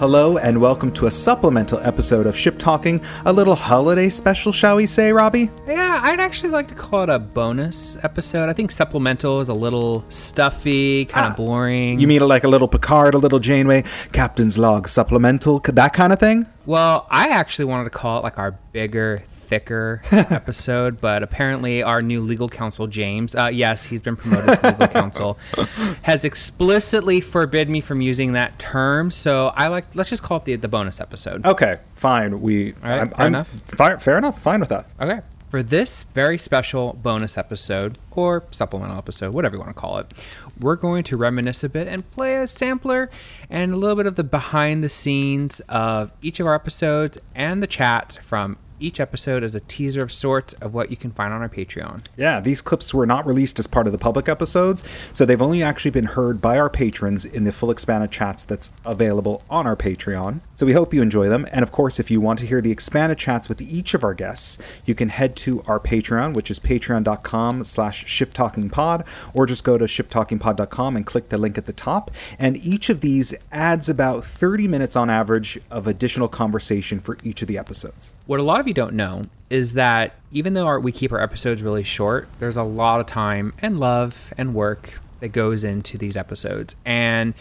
Hello, and welcome to a supplemental episode of Ship Talking, a little holiday special, shall we say, Robbie? Yeah, I'd actually like to call it a bonus episode. I think supplemental is a little stuffy, kind of ah, boring. You mean like a little Picard, a little Janeway, Captain's Log supplemental, that kind of thing? well, I actually wanted to call it like our bigger, thicker episode, but apparently our new legal counsel, James, uh, yes, he's been promoted to legal counsel, has explicitly forbid me from using that term. So I like, let's just call it the, the bonus episode. Okay, fine. We. All right, fair enough. Fi- fair enough. Fine with that. Okay. For this very special bonus episode, or supplemental episode, whatever you want to call it, we're going to reminisce a bit and play a sampler and a little bit of the behind the scenes of each of our episodes and the chat from each episode as a teaser of sorts of what you can find on our Patreon. Yeah, these clips were not released as part of the public episodes, so they've only actually been heard by our patrons in the full expanded chats that's available on our Patreon. So we hope you enjoy them. And of course, if you want to hear the expanded chats with each of our guests, you can head to our Patreon, which is patreon.com slash shiptalkingpod, or just go to shiptalkingpod.com and click the link at the top. And each of these adds about 30 minutes on average of additional conversation for each of the episodes. What a lot of you don't know is that even though our, we keep our episodes really short, there's a lot of time and love and work that goes into these episodes. And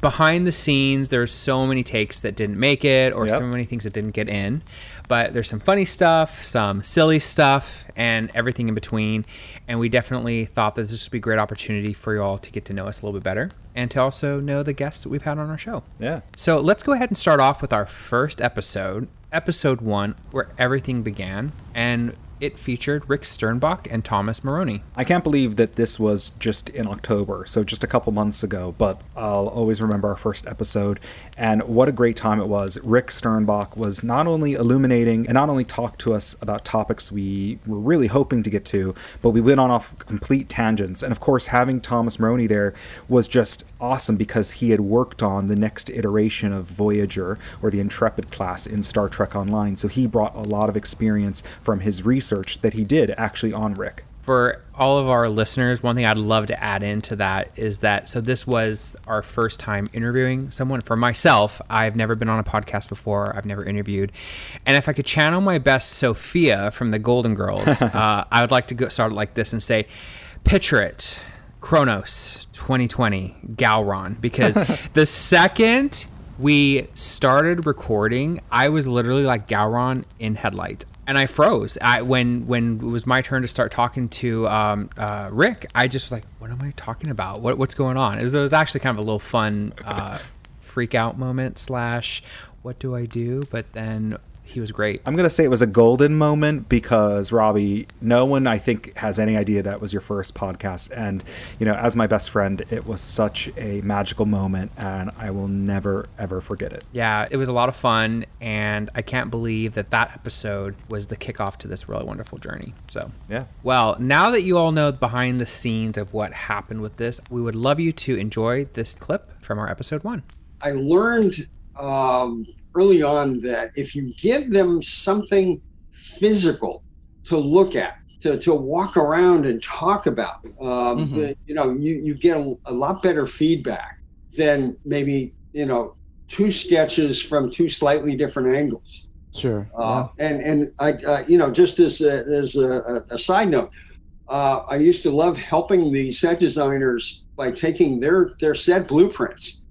behind the scenes, there's so many takes that didn't make it or Yep. so many things that didn't get in. But there's some funny stuff, some silly stuff, and everything in between. And we definitely thought that this would be a great opportunity for you all to get to know us a little bit better and to also know the guests that we've had on our show. Yeah. So let's go ahead and start off with our first episode, episode one, where everything began. And it featured Rick Sternbach and Thomas Marrone. I can't believe that this was just in October, so just a couple months ago, but I'll always remember our first episode and what a great time it was. Rick Sternbach was not only illuminating and not only talked to us about topics we were really hoping to get to, but we went on off complete tangents. And of course, having Thomas Marrone there was just awesome because he had worked on the next iteration of Voyager or the Intrepid class in Star Trek Online, so he brought a lot of experience from his research that he did actually on Rick. For all of our listeners, one thing I'd love to add into that is that so this was our first time interviewing someone. For myself, I've never been on a podcast before, I've never interviewed. And if I could channel my best Sophia from the Golden Girls, uh, I would like to go start like this and say, picture it. Kronos 2020 Galron because the second we started recording, I was literally like Galron in headlight, and I froze. I when when it was my turn to start talking to um, uh, Rick, I just was like, "What am I talking about? What what's going on?" It was, it was actually kind of a little fun uh, freak out moment slash what do I do? But then he was great. I'm gonna say it was a golden moment because Robbie, no one I think has any idea that was your first podcast, and you know, as my best friend, it was such a magical moment, and I will never ever forget it. Yeah, it was a lot of fun, and I can't believe that that episode was the kickoff to this really wonderful journey. So, Yeah. well, now that you all know behind the scenes of what happened with this, we would love you to enjoy this clip from our episode one. I learned um, early on that if you give them something physical to look at, to, to walk around and talk about, um, Mhm. you know, you, you get a, a lot better feedback than maybe, you know, two sketches from two slightly different angles. Sure. Uh, and and I, uh, you know, just as a, as a, a side note, uh, I used to love helping the set designers by taking their their set blueprints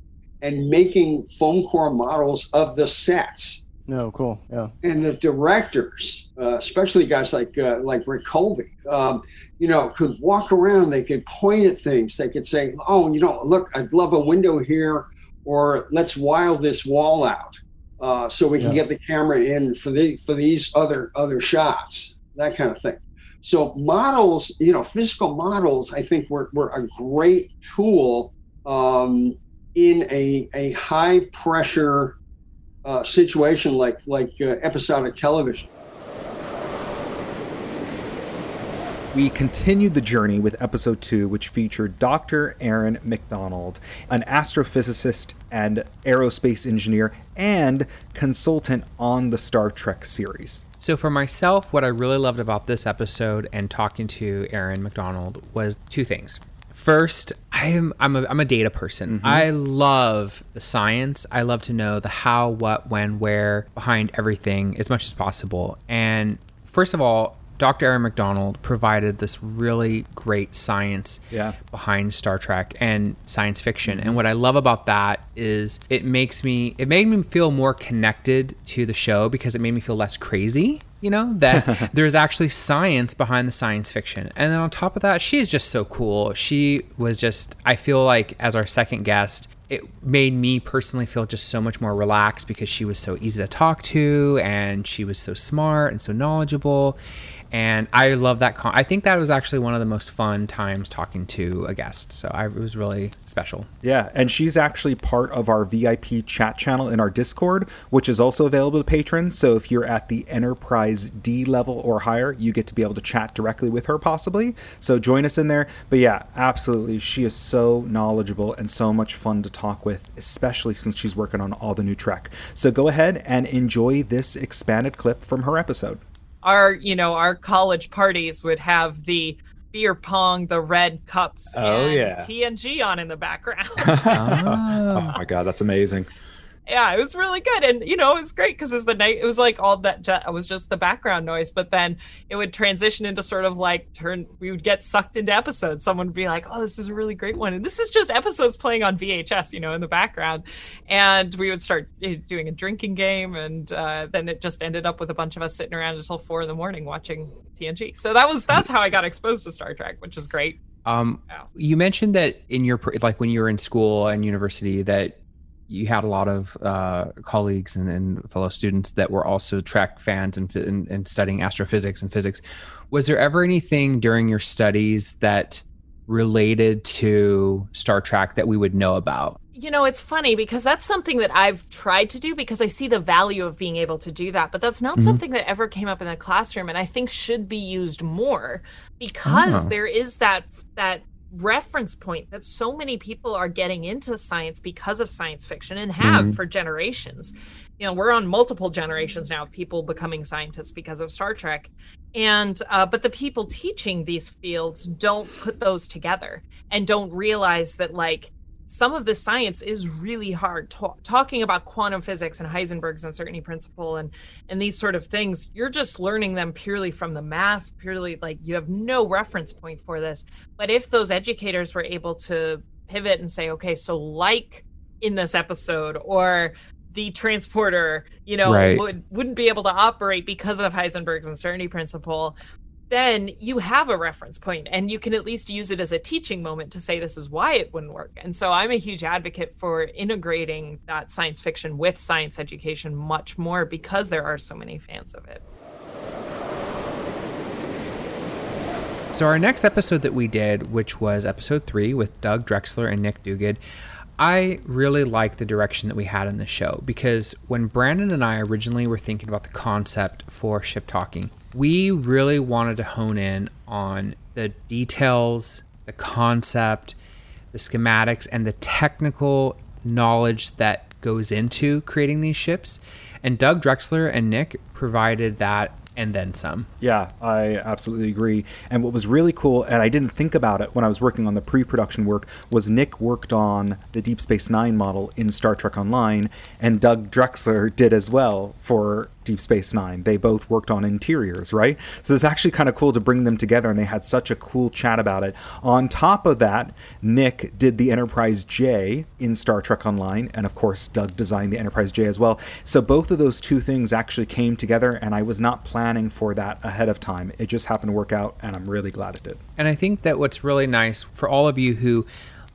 and making foam core models of the sets. No, cool. Yeah. And the directors, uh, especially guys like uh, like Rick Kolbe, um, you know, could walk around. They could point at things. They could say, "Oh, you know, look, I'd love a window here," or "Let's wild this wall out." uh, so we can Yeah. get the camera in for the for these other other shots, that kind of thing. So models, you know, physical models, I think were, were a great tool um, in a a high pressure uh, situation like like uh, episodic television. We continued the journey with episode two, which featured Dr. Erin Macdonald, an astrophysicist and aerospace engineer and consultant on the Star Trek series. So for myself, what I really loved about this episode and talking to Erin Macdonald was two things. First, I am I'm a I'm a data person. Mm-hmm. I love the science. I love to know the how, what, when, where behind everything as much as possible. And first of all, Dr. Erin Macdonald provided this really great science Yeah. behind Star Trek and science fiction. And what I love about that is it makes me it made me feel more connected to the show because it made me feel less crazy, you know, that there's actually science behind the science fiction. And then on top of that, she is just so cool. She was just I feel like as our second guest, it made me personally feel just so much more relaxed because she was so easy to talk to and she was so smart and so knowledgeable and I love that. Con- I think that was actually one of the most fun times talking to a guest. So I, it was really special. Yeah, and she's actually part of our VIP chat channel in our Discord, which is also available to patrons. So if you're at the Enterprise D level or higher, you get to be able to chat directly with her, possibly. So join us in there. But yeah, absolutely, she is so knowledgeable and so much fun to talk with, especially since she's working on all the new Trek. So go ahead and enjoy this expanded clip from her episode. Our you know our college parties would have the beer pong the red cups Oh, and yeah. tng on in the background ah. oh my god, that's amazing. Yeah it was really good. And you know it was great because as the night it was like all that it was just the background noise but then it would transition into sort of like turn we would get sucked into episodes. Someone would be like oh this is a really great one. And this is just episodes playing on vhs you know in the background. And we would start eh, doing a drinking game and uh, then it just ended up with a bunch of us sitting around until four in the morning watching tng so that was that's how i got exposed to star trek which is great. Um, Wow. you mentioned that in your like when you were in school and university that you had a lot of uh, colleagues and, and fellow students that were also Trek fans and, and, and studying astrophysics and physics. Was there ever anything during your studies that related to Star Trek that we would know about? You know, it's funny because that's something that I've tried to do because I see the value of being able to do that. But that's not something that ever came up in the classroom and I think should be used more because Oh. there is that that reference point that so many people are getting into science because of science fiction and have for generations. You know, we're on multiple generations now of people becoming scientists because of Star Trek. And uh, but the people teaching these fields don't put those together and don't realize that like some of the science is really hard Ta- talking about quantum physics and heisenberg's uncertainty principle and and these sort of things you're just learning them purely from the math purely like you have no reference point for this but if those educators were able to pivot and say okay so like in this episode or the transporter you know Right. would wouldn't be able to operate because of heisenberg's uncertainty principle then you have a reference point and you can at least use it as a teaching moment to say this is why it wouldn't work. And so I'm a huge advocate for integrating that science fiction with science education much more because there are so many fans of it. So our next episode that we did, which was episode three with Doug Drexler and Nick Duguid, I really like the direction that we had in the show because when Brandon and I originally were thinking about the concept for ship talking, we really wanted to hone in on the details, the concept, the schematics, and the technical knowledge that goes into creating these ships. And Doug Drexler and Nick provided that and then some. Yeah, I absolutely agree. And what was really cool, and I didn't think about it when I was working on the pre production work, was Nick worked on the Deep Space Nine model in Star Trek Online, and Doug Drexler did as well for Deep Space Nine. They both worked on interiors, right? So it's actually kind of cool to bring them together, and they had such a cool chat about it. On top of that, Nick did the Enterprise J in Star Trek Online, and of course, Doug designed the Enterprise J as well. So both of those two things actually came together, and I was not planning for that ahead of time. It just happened to work out, and I'm really glad it did. And I think that what's really nice for all of you who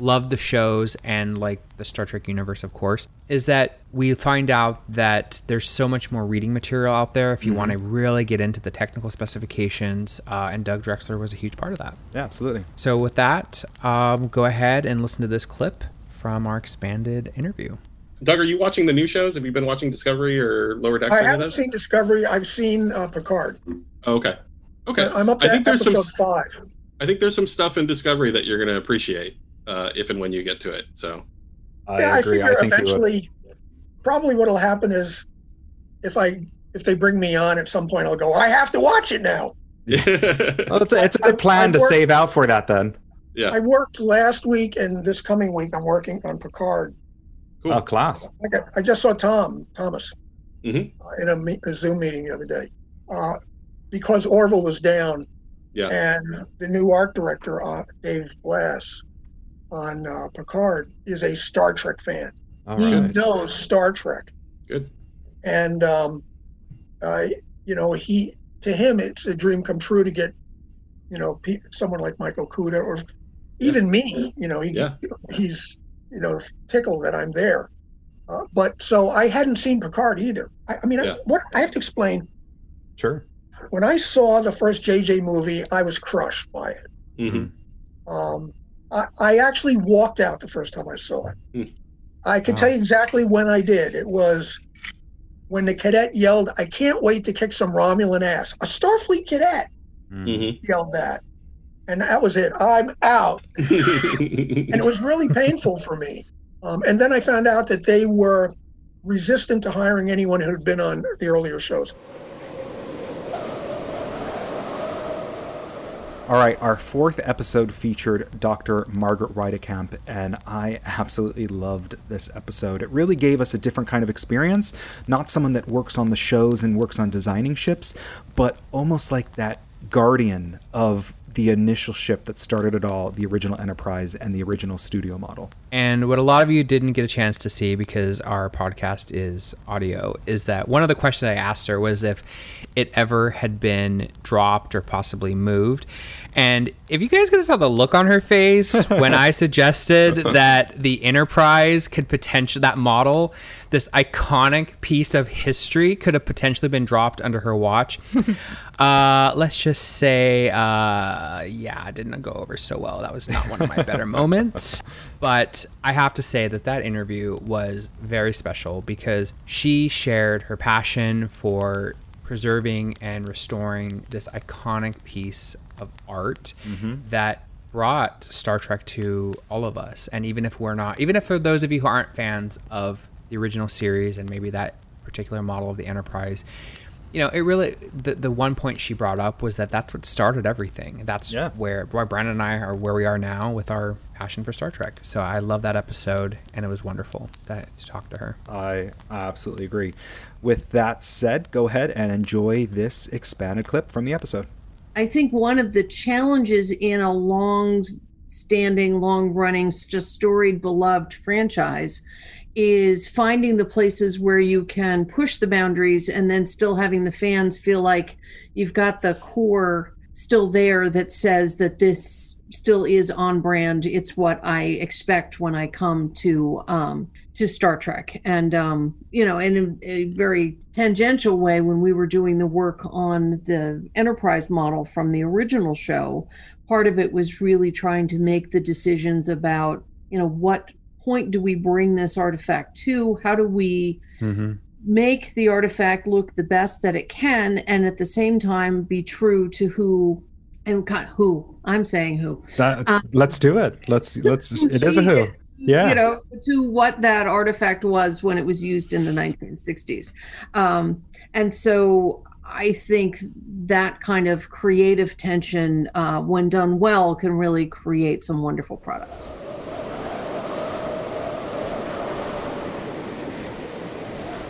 love the shows and like the Star Trek universe, of course, is that we find out that there's so much more reading material out there if you want to really get into the technical specifications. Uh, and Doug Drexler was a huge part of that. Yeah, absolutely. So, with that, um, go ahead and listen to this clip from our expanded interview. Doug, are you watching the new shows? Have you been watching Discovery or Lower Decks? I or any of haven't seen Discovery. I've seen uh, Picard. Oh, okay. Okay. I'm up I to think there's some. episode five. I think there's some stuff in Discovery that you're going to appreciate uh, if and when you get to it. So I yeah, agree. I figure I think you would. eventually, probably what'll happen is, if I if they bring me on at some point, I'll go. I have to watch it now. yeah. Well, it's, a, it's a good I've- plan I've to worked- save out for that then. Yeah. I worked last week and this coming week. I'm working on Picard. Cool. Oh, class. I, got, I just saw Tom Thomas Mhm. uh, in a, me- a Zoom meeting the other day uh, because Orville was down, Yeah. and the new art director, uh, Dave Blass, on uh, Picard, is a Star Trek fan. All he right. knows Star Trek, Good. and um, uh, you know he to him it's a dream come true to get you know pe- someone like Michael Okuda or even me. You know he Yeah. he's you know tickled that I'm there. Uh, but so I hadn't seen Picard either. I, I mean, Yeah. I, what I have to explain Sure. when I saw the first JJ movie, I was crushed by it. Mm-hmm. Um, I, I actually walked out the first time I saw it. Hmm. I can Wow. tell you exactly when I did. It was when the cadet yelled, "I can't wait to kick some Romulan ass." A Starfleet cadet hmm yelled that, and that was it. I'm out, and it was really painful for me. Um, and then I found out that they were resistant to hiring anyone who had been on the earlier shows. All right, our fourth episode featured Dr. Margaret Weitekamp, and I absolutely loved this episode. It really gave us a different kind of experience. Not someone that works on the shows and works on designing ships, but almost like that guardian of the initial ship that started it all, the original Enterprise and the original studio model. And what a lot of you didn't get a chance to see because our podcast is audio is that one of the questions I asked her was if it ever had been dropped or possibly moved. And if you guys could have saw the look on her face when I suggested that the Enterprise could potentially, that model, this iconic piece of history could have potentially been dropped under her watch. uh, let's just say, uh, yeah, it didn't go over so well. That was not one of my better moments. But I have to say that that interview was very special because she shared her passion for preserving and restoring this iconic piece of art that brought Star Trek to all of us. And even if we're not, even if for those of you who aren't fans of the original series and maybe that particular model of the Enterprise, you know, it really the the one point she brought up was that that's what started everything. That's Yeah. where why Brandon and I are where we are now with our passion for Star Trek. So I love that episode, and it was wonderful to, to talk to her. I absolutely agree. With that said, go ahead and enjoy this expanded clip from the episode. I think one of the challenges in a long standing, long running, just storied, beloved franchise is finding the places where you can push the boundaries and then still having the fans feel like you've got the core still there that says that this still is on brand. It's what I expect when I come to um, to Star Trek, and um, you know, in a, a very tangential way, when we were doing the work on the Enterprise model from the original show, part of it was really trying to make the decisions about you know what point do we bring this artifact to? How do we make the artifact look the best that it can and at the same time be true to who and God, who I'm saying who That, Uh, let's do it. Let's let's. It is a who. Yeah. you know to what that artifact was when it was used in the 1960s um, and so i think that kind of creative tension uh, when done well can really create some wonderful products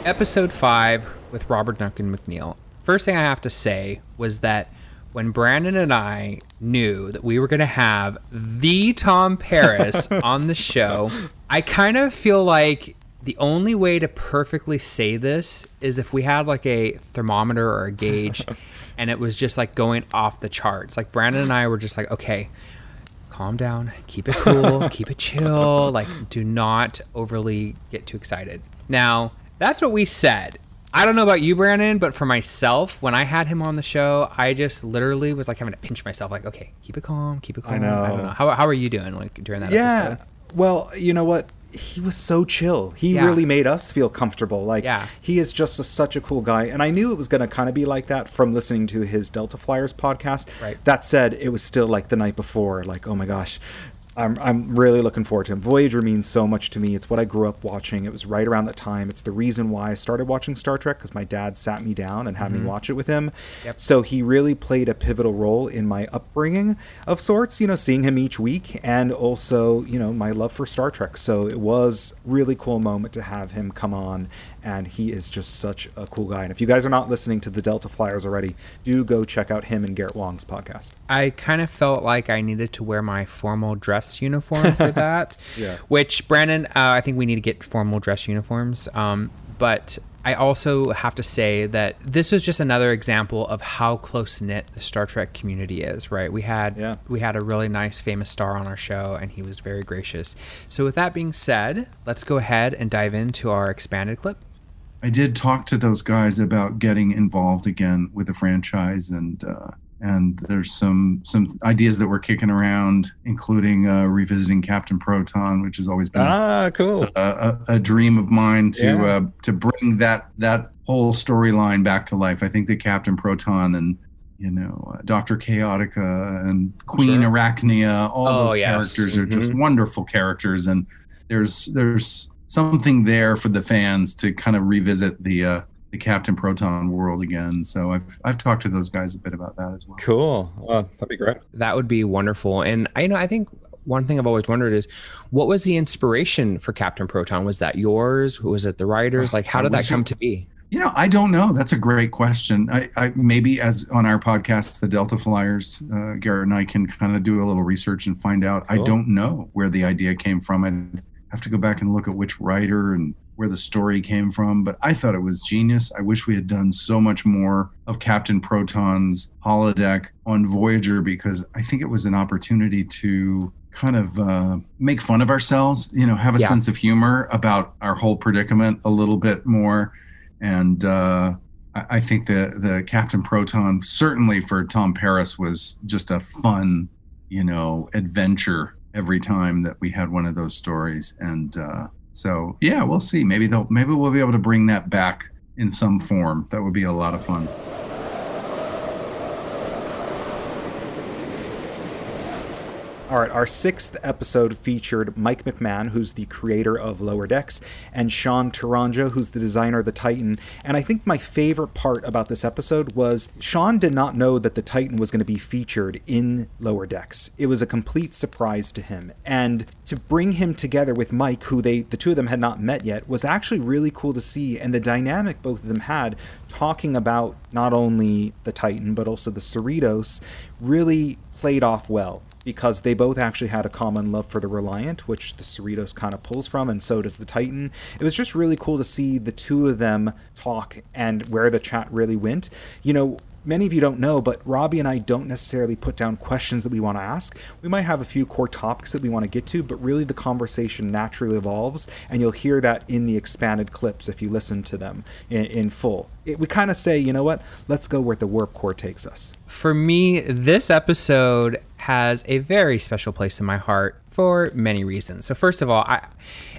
episode five with Robert Duncan McNeil. First thing I have to say was that when Brandon and I knew that we were going to have the Tom Paris on the show, I kind of feel like the only way to perfectly say this is if we had like a thermometer or a gauge and it was just like going off the charts. Like Brandon and I were just like, okay, calm down, keep it cool, keep it chill, like do not overly get too excited. Now, that's what we said. I don't know about you, Brandon, but for myself, when I had him on the show, I just literally was like having to pinch myself, like, okay, keep it calm, keep it calm. I know. I don't know. How, how are you doing like during that yeah. episode? Well, you know what? He was so chill. He Yeah. really made us feel comfortable. Like Yeah. he is just a, such a cool guy, and I knew it was going to kind of be like that from listening to his Delta Flyers podcast. Right. That said, it was still like the night before. Like, oh my gosh, I'm, I'm really looking forward to him. Voyager means so much to me. It's what I grew up watching. It was right around that time. It's the reason why I started watching Star Trek because my dad sat me down and had me mm-hmm. watch it with him. Yep. So he really played a pivotal role in my upbringing of sorts, you know, seeing him each week and also, you know, my love for Star Trek. So it was really cool moment to have him come on and he is just such a cool guy. And if you guys are not listening to the Delta Flyers already, do go check out him and Garrett Wang's podcast. I kind of felt like I needed to wear my formal dress uniform for that. Yeah. Which Brandon, uh, I think we need to get formal dress uniforms. Um, but I also have to say that this was just another example of how close knit the Star Trek community is. Right? We had Yeah. we had a really nice famous star on our show, and he was very gracious. So with that being said, let's go ahead and dive into our expanded clip. I did talk to those guys about getting involved again with the franchise, and uh, and there's some some ideas that we're kicking around, including uh, revisiting Captain Proton, which has always been Ah, cool. a, a, a dream of mine to Yeah. uh, to bring that that whole storyline back to life. I think that Captain Proton and you know uh, Doctor Chaotica and Queen Sure. Arachnia, all Oh, those yes. characters are just Mhm. wonderful characters, and there's there's something there for the fans to kind of revisit the uh, the Captain Proton world again. So I've I've talked to those guys a bit about that as well. Cool. That'd be great. That would be wonderful. And I you know I think one thing I've always wondered is what was the inspiration for Captain Proton? Was that yours? Was it the writers? Like how did that come it- to be? You know, I don't know. That's a great question. I, I maybe as on our podcast, the Delta Flyers, uh, Garrett and I can kind of do a little research and find out. I don't know where the idea came from. I have to go back and look at which writer and where the story came from. But I thought it was genius. I wish we had done so much more of Captain Proton's holodeck on Voyager because I think it was an opportunity to kind of uh, make fun of ourselves. You know, have a Yeah. sense of humor about our whole predicament a little bit more and uh, I, I think the the Captain Proton certainly for Tom Paris was just a fun, you know, adventure every time that we had one of those stories. And uh, so yeah, we'll see. Maybe they'll maybe we'll be able to bring that back in some form. That would be a lot of fun. All right, our sixth episode featured Mike McMahan, who's the creator of Lower Decks, and Sean Tourangeau, who's the designer of the Titan. And I think my favorite part about this episode was Sean did not know that the Titan was going to be featured in Lower Decks. It was a complete surprise to him. And to bring him together with Mike, who they the two of them had not met yet, was actually really cool to see. And the dynamic both of them had talking about not only the Titan, but also the Cerritos really played off well because they both actually had a common love for the Reliant, which the Cerritos kind of pulls from, and so does the Titan. It was just really cool to see the two of them talk and where the chat really went. You know, many of you don't know, but Robbie and I don't necessarily put down questions that we want to ask. We might have a few core topics that we want to get to, but really the conversation naturally evolves, and you'll hear that in the expanded clips if you listen to them in, in full. It, we kind of say, you know what, let's go where the warp core takes us. For me, this episode has a very special place in my heart for many reasons. So first of all, I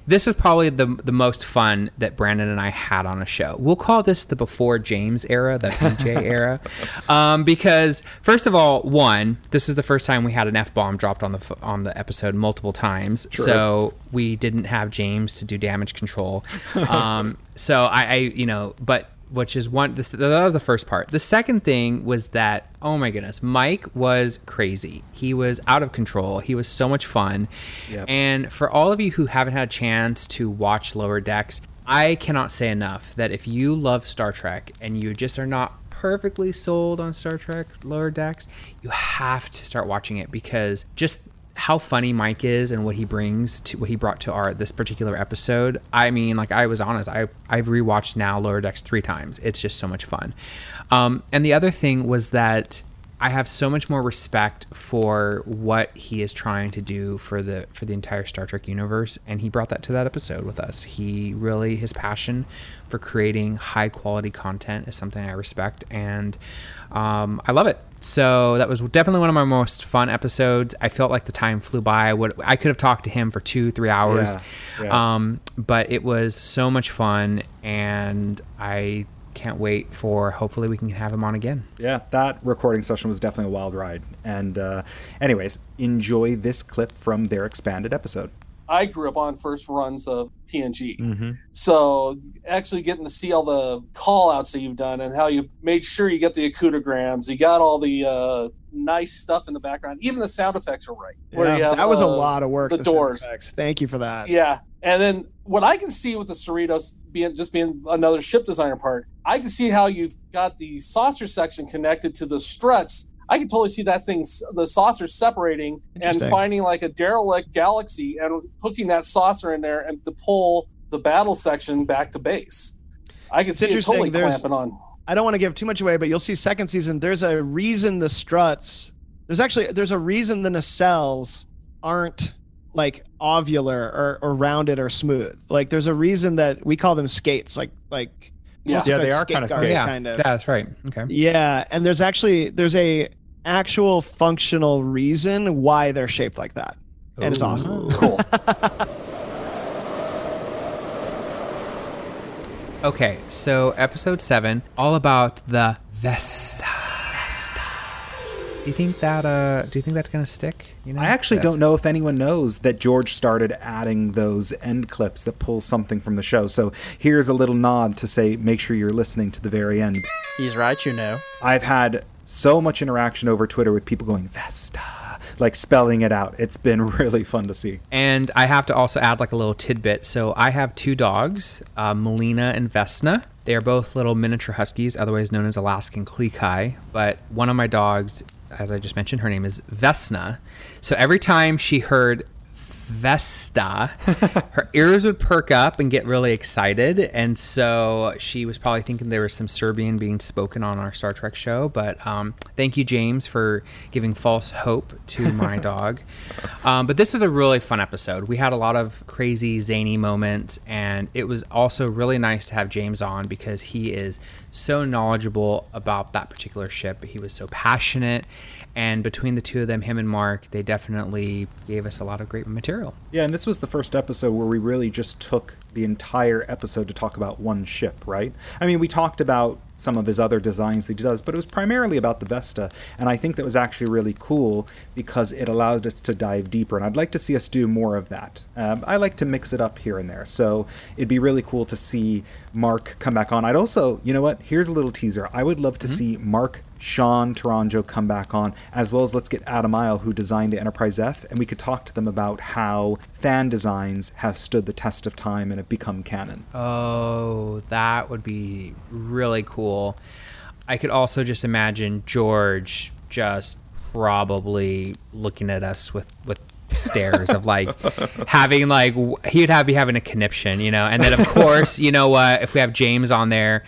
this was probably the the most fun that Brandon and I had on a show. We'll call this the before James era, the PJ era, um, because first of all, one, this is the first time we had an f bomb dropped on the on the episode multiple times. So we didn't have James to do damage control. Um, so I, I, you know, but which is one this, that was the first part. The second thing was that oh my goodness mike was crazy. He was out of control. He was so much fun. Yep. and for all of you who haven't had a chance to watch lower decks i cannot say enough that if you love star trek and you just are not perfectly sold on star trek lower decks you have to start watching it because just how funny Mike is and what he brings to what he brought to our this particular episode. I mean, like I was honest, I I've rewatched now Lower Decks three times. It's just so much fun. Um, and the other thing was that I have so much more respect for what he is trying to do for the for the entire Star Trek universe, and he brought that to that episode with us. He really his passion for creating high quality content is something I respect, and um, I love it. So that was definitely one of my most fun episodes. I felt like the time flew by. I would I could have talked to him for two, three hours, Yeah, yeah. Um, but it was so much fun, and I can't wait for hopefully we can have him on again. Yeah, that recording session was definitely a wild ride. And, uh, anyways, enjoy this clip from their expanded episode. I grew up on first runs of TNG. Mm-hmm. So actually getting to see all the call outs that you've done and how you've made sure you get the Okudagrams, you got all the uh, nice stuff in the background. Even the sound effects are right. Yeah, have, that was a uh, lot of work. The, sound doors. effects. Thank you for that. Yeah. And then what I can see with the Cerritos being just being another ship designer part, I can see how you've got the saucer section connected to the struts. I can totally see that thing, the saucer separating and finding like a derelict galaxy and hooking that saucer in there and to pull the battle section back to base. I can It's see it totally. There's- clamping on. I don't want to give too much away, but you'll see second season. There's a reason the struts. There's actually there's a reason the nacelles aren't like ovular or, or rounded or smooth. Like there's a reason that we call them skates. Like like Yeah. Yeah, they are skate kinda guards, skates. Yeah. kind of. Yeah, that's right. Okay. Yeah, and there's actually there's a actual functional reason why they're shaped like that, and it's awesome. Cool. Okay, so episode seven, all about the Vesta. Do you think that uh do you think that's gonna stick? You know? I actually That- don't know if anyone knows that George started adding those end clips that pull something from the show. So here's a little nod to say make sure you're listening to the very end. He's right, you know. I've had so much interaction over Twitter with people going Vesta, like spelling it out. It's been really fun to see. And I have to also add like a little tidbit. So I have two dogs, uh, Melina and Vesna. They are both little miniature huskies, otherwise known as Alaskan Klee Kai. But one of my dogs, as I just mentioned, her name is Vesna. So every time she heard Vesta, her ears would perk up and get really excited. And so she was probably thinking there was some Serbian being spoken on our Star Trek show. But um, thank you, James, for giving false hope to my dog. Um, but this was a really fun episode. We had a lot of crazy, zany moments. And it was also really nice to have James on because he is so knowledgeable about that particular ship. He was so passionate. And between the two of them, him and Mark, they definitely gave us a lot of great material. Yeah, and this was the first episode where we really just took the entire episode to talk about one ship, right? I mean, we talked about some of his other designs that he does, but it was primarily about the Vesta, and I think that was actually really cool because it allowed us to dive deeper, and I'd like to see us do more of that. Um, I like to mix it up here and there, so it'd be really cool to see Mark come back on. I'd also, you know what? Here's a little teaser. I would love to see Mark Sean Tourangeau come back on, as well as let's get Adam Isle, who designed the Enterprise F, and we could talk to them about how fan designs have stood the test of time and have become canon. Oh, that would be really cool. I could also just imagine George just probably looking at us with with stares of like having like he would have be having a conniption, you know. And then of course, you know what? If we have James on there,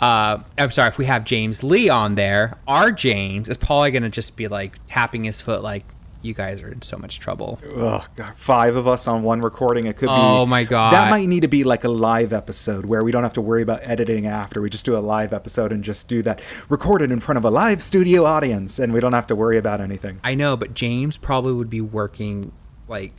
uh, I'm sorry, if we have James Lee on there, our James is probably gonna just be like tapping his foot, like you guys are in so much trouble. Ugh, God, five of us on one recording. It could be. Oh my God. That might need to be like a live episode where we don't have to worry about editing after. We just do a live episode and just do that recorded in front of a live studio audience, and we don't have to worry about anything. I know, but James probably would be working like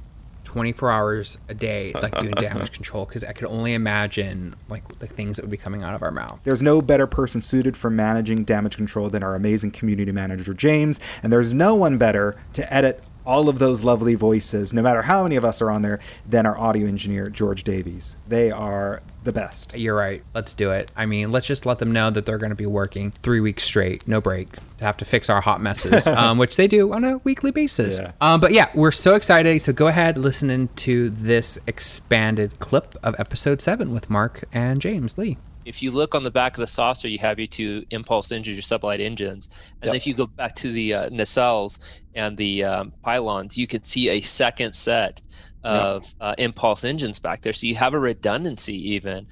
24 hours a day, like doing damage control, because I could only imagine like the things that would be coming out of our mouth. There's no better person suited for managing damage control than our amazing community manager, James, and there's no one better to edit all of those lovely voices, no matter how many of us are on there, than our audio engineer, George Davies. They are the best. You're right. Let's do it. I mean, let's just let them know that they're going to be working three weeks straight, no break, to have to fix our hot messes, um, which they do on a weekly basis. Yeah. Um, but yeah, we're so excited. So go ahead, listen into this expanded clip of episode seven with Mark and James Lee. If you look on the back of the saucer, you have your two impulse engines, your sublight engines. And Yep. if you go back to the uh, nacelles and the um, pylons, you could see a second set of uh, impulse engines back there. So you have a redundancy even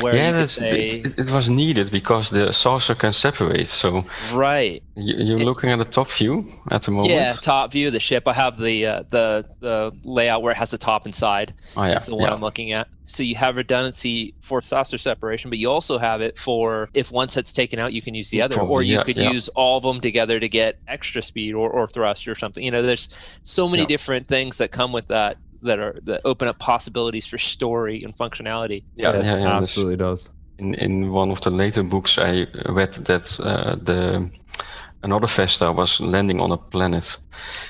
where yeah, that's, say, it, it was needed because the saucer can separate. So right. you, you're looking at the top view at the moment. Yeah, top view of the ship. I have the uh, the the layout where it has the top and side. Oh, yeah, That's the one yeah. I'm looking at. So you have redundancy for saucer separation, but you also have it for if one set's taken out, you can use the other, or you yeah, could yeah. use all of them together to get extra speed or, or thrust or something. You know, there's so many different things that come with that that are that open up possibilities for story and functionality. Yeah, yeah, yeah, absolutely does. in in one of the later books I read that uh, the another Vesta was landing on a planet.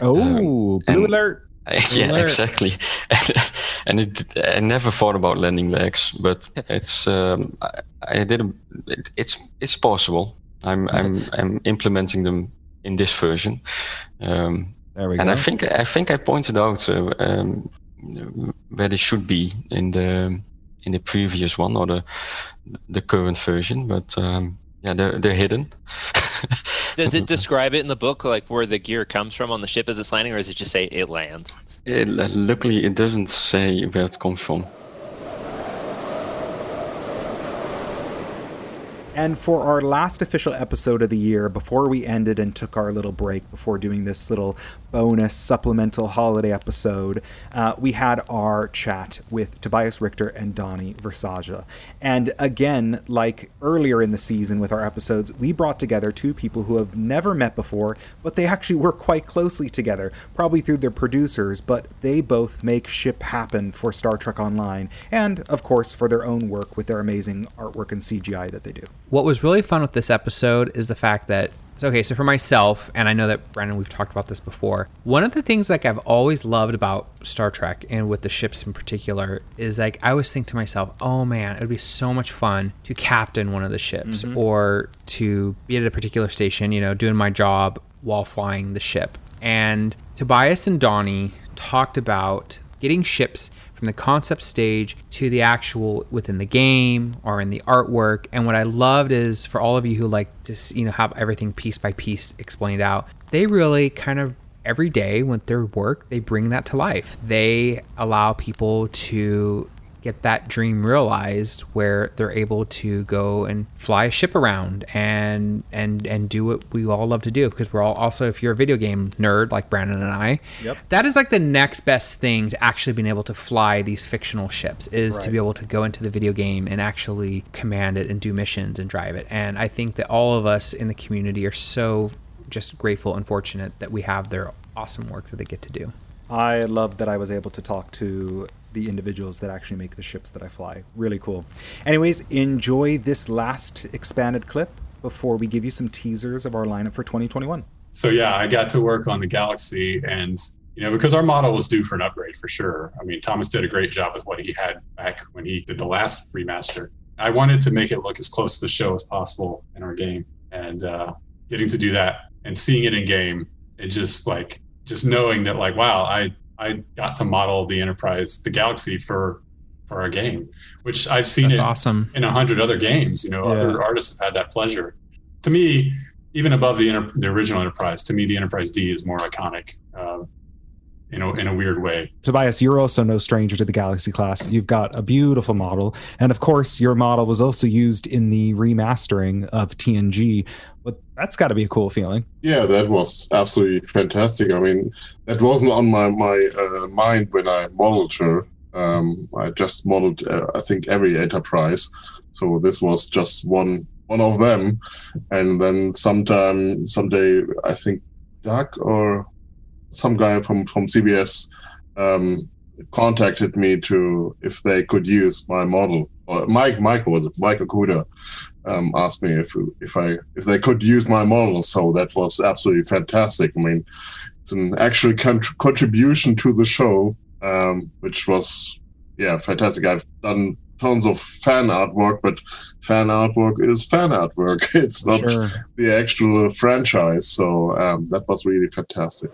Oh, Um, blue and- alert! yeah, Alert. exactly. and it, I never thought about landing legs, but it's um, I, I did. A, it, it's it's possible. I'm I'm I'm implementing them in this version. Um, There we go and go. I think I think I pointed out uh, um, where they should be in the in the previous one or the the current version, but um, yeah, they're they're hidden. Does it describe it in the book, like where the gear comes from on the ship as it's landing, or does it just say it lands? It, luckily, it doesn't say where it comes from. And for our last official episode of the year, before we ended and took our little break before doing this little bonus supplemental holiday episode, uh, we had our chat with Tobias Richter and Donnie Versace. And again, like earlier in the season with our episodes, we brought together two people who have never met before, but they actually work quite closely together, probably through their producers, but they both make ship happen for Star Trek Online, and of course for their own work with their amazing artwork and CGI that they do. What was really fun with this episode is the fact that so, okay, so for myself, and I know that Brandon, we've talked about this before. One of the things like I've always loved about Star Trek and with the ships in particular is like I always think to myself, oh man, it would be so much fun to captain one of the ships Mhm. or to be at a particular station, you know, doing my job while flying the ship. And Tobias and Donnie talked about getting ships from the concept stage to the actual within the game or in the artwork. And what I loved is for all of you who like to you know have everything piece by piece explained out, they really kind of every day with their work they bring that to life. They allow people to get that dream realized where they're able to go and fly a ship around and and and do what we all love to do. Because we're all also if you're a video game nerd like Brandon and I Yep. that is like the next best thing to actually being able to fly these fictional ships is to be able to go into the video game and actually command it and do missions and drive it. And I think that all of us in the community are so just grateful and fortunate that we have their awesome work that they get to do. I love that I was able to talk to the individuals that actually make the ships that I fly. Really cool. Anyways, enjoy this last expanded clip before we give you some teasers of our lineup for 2021. So yeah, I got to work on the Galaxy, and you know because our model was due for an upgrade for sure. I mean, Thomas did a great job with what he had back when he did the last remaster. I wanted to make it look as close to the show as possible in our game, and uh, getting to do that and seeing it in game, and just like just knowing that like wow, I I got to model the Enterprise, the Galaxy for for our game, which I've seen That's it awesome. in a hundred other games. You know, Yeah. other artists have had that pleasure. To me, even above the enter- the original Enterprise, to me, the Enterprise D is more iconic. Uh, you know, in a weird way. Tobias, you're also no stranger to the Galaxy class. You've got a beautiful model. And of course, your model was also used in the remastering of TNG. But that's got to be a cool feeling. Yeah, that was absolutely fantastic. I mean, that wasn't on my my uh, mind when I modeled her. Um, I just modeled, uh, I think, every enterprise. So this was just one one of them. And then sometime, someday, I think Doug or some guy from from CBS um, contacted me to if they could use my model. Or Mike, Mike was it? Mike Okuda um, asked me if if I if they could use my model. So that was absolutely fantastic. I mean, it's an actual cont- contribution to the show, um, which was yeah fantastic. I've done tons of fan artwork, but fan artwork is fan artwork. It's not Sure. the actual franchise. So um, that was really fantastic.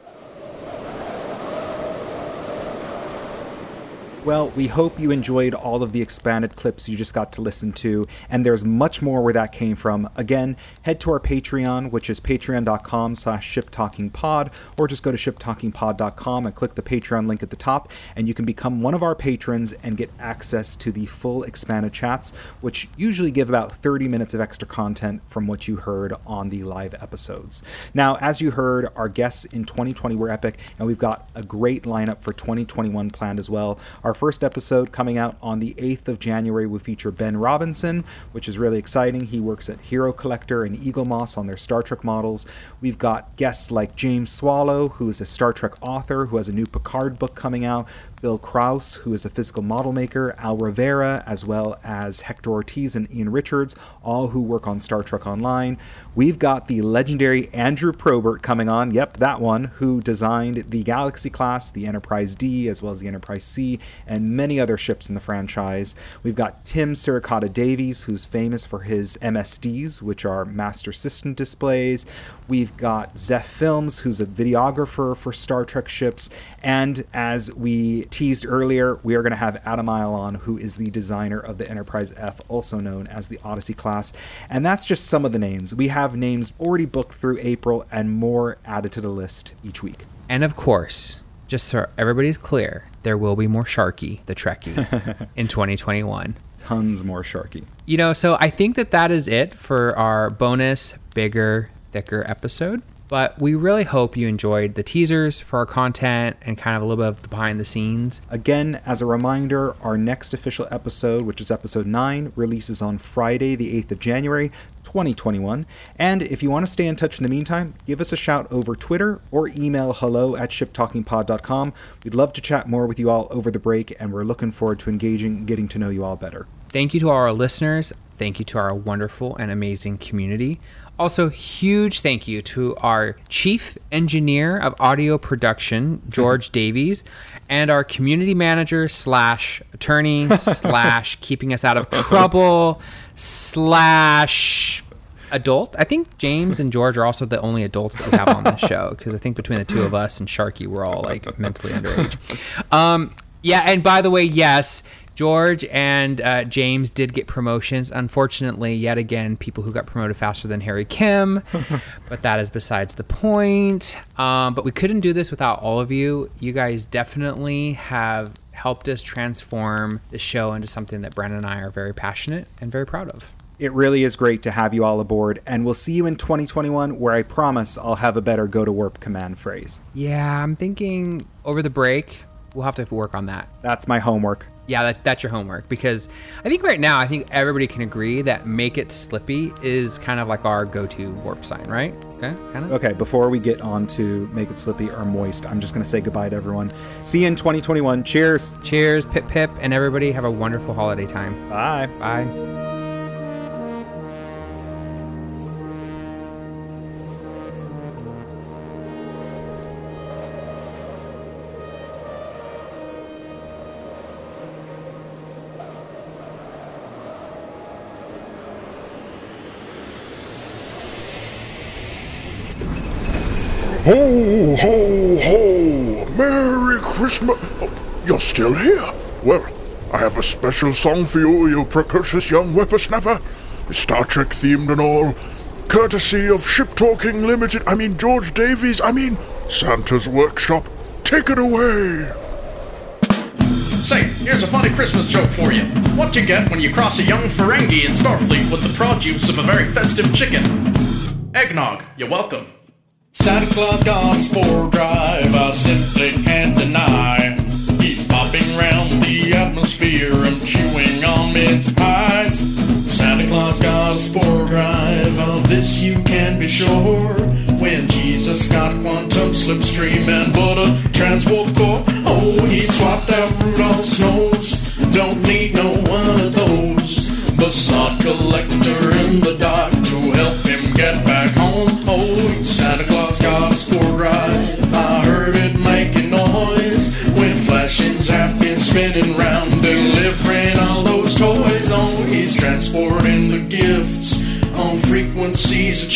Well, we hope you enjoyed all of the expanded clips you just got to listen to, and there's much more where that came from. Again, head to our Patreon, which is patreon.com slash shiptalkingpod, or just go to shiptalkingpod.com and click the Patreon link at the top, and you can become one of our patrons and get access to the full expanded chats, which usually give about 30 minutes of extra content from what you heard on the live episodes. Now, as you heard, our guests in 2020 were epic, and we've got a great lineup for 2021 planned as well. Our first episode coming out on the 8th of January will feature Ben Robinson, which is really exciting. He works at Hero Collector and Eaglemoss on their Star Trek models. We've got guests like James Swallow, who is a Star Trek author who has a new Picard book coming out, Bill Kraus, who is a physical model maker, Al Rivera, as well as Hector Ortiz and Ian Richards, all who work on Star Trek Online. We've got the legendary Andrew Probert coming on, yep, that one, who designed the Galaxy class, the Enterprise D, as well as the Enterprise C, and many other ships in the franchise. We've got Tim Siricotta Davies, who's famous for his MSDs, which are Master System displays. We've got Zeph Films, who's a videographer for Star Trek ships. And as we teased earlier, we are going to have Adam Isle who is the designer of the Enterprise F, also known as the Odyssey class. And that's just some of the names. We have names already booked through April and more added to the list each week. And of course, just so everybody's clear, there will be more Sharky, the Trekkie, in 2021. Tons more Sharky. You know, so I think that that is it for our bonus, bigger, thicker episode. But we really hope you enjoyed the teasers for our content and kind of a little bit of the behind the scenes. Again, as a reminder, our next official episode, which is episode 9, releases on Friday, the 8th of January, 2021. And if you want to stay in touch in the meantime, give us a shout over Twitter or email hello at shiptalkingpod.com. We'd love to chat more with you all over the break, and we're looking forward to engaging and getting to know you all better. Thank you to our listeners. Thank you to our wonderful and amazing community. Also, huge thank you to our chief engineer of audio production, George Davies, and our community manager slash attorney slash keeping us out of trouble slash adult. I think James and George are also the only adults that we have on this show because I think between the two of us and Sharky, we're all like mentally underage. Um, yeah, and by the way, yes, George and uh, James did get promotions. Unfortunately, yet again, people who got promoted faster than Harry Kim, but that is besides the point. Um, but we couldn't do this without all of you. You guys definitely have helped us transform the show into something that Brandon and I are very passionate and very proud of. It really is great to have you all aboard, and we'll see you in 2021, where I promise I'll have a better go to warp command phrase. Yeah, I'm thinking over the break, we'll have to work on that. That's my homework. Yeah, that, that's your homework because I think right now, I think everybody can agree that make it slippy is kind of like our go to warp sign, right? Okay, kind of. Okay, before we get on to make it slippy or moist, I'm just going to say goodbye to everyone. See you in 2021. Cheers. Cheers, pip pip, and everybody have a wonderful holiday time. Bye. Bye. Ho, ho, ho! Merry Christmas! Oh, you're still here. Well, I have a special song for you, you precocious young whippersnapper. Star Trek themed and all. Courtesy of Ship Talking Limited, I mean George Davies, I mean Santa's Workshop. Take it away! Say, here's a funny Christmas joke for you. What you get when you cross a young Ferengi in Starfleet with the produce of a very festive chicken? Eggnog, you're welcome. Santa Claus got a spore drive, I simply can't deny. He's popping around the atmosphere and chewing on mince pies. Santa Claus got a spore drive, of this you can be sure. When Jesus got quantum slipstream and butter transport core, oh, he swapped out Rudolph's nose.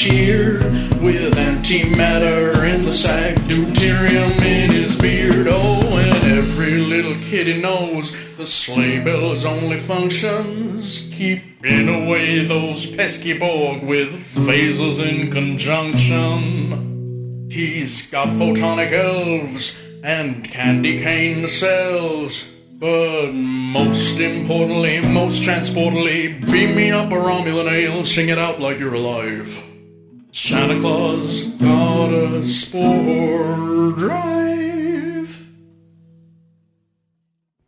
Cheer with antimatter in the sac, deuterium in his beard. Oh, and every little kitty knows the sleigh bells only functions keeping away those pesky Borg with phasers in conjunction. He's got photonic elves and candy cane cells. But most importantly, most transportally, beam me up a Romulan ale, sing it out like you're alive. Santa Claus got a spore drive.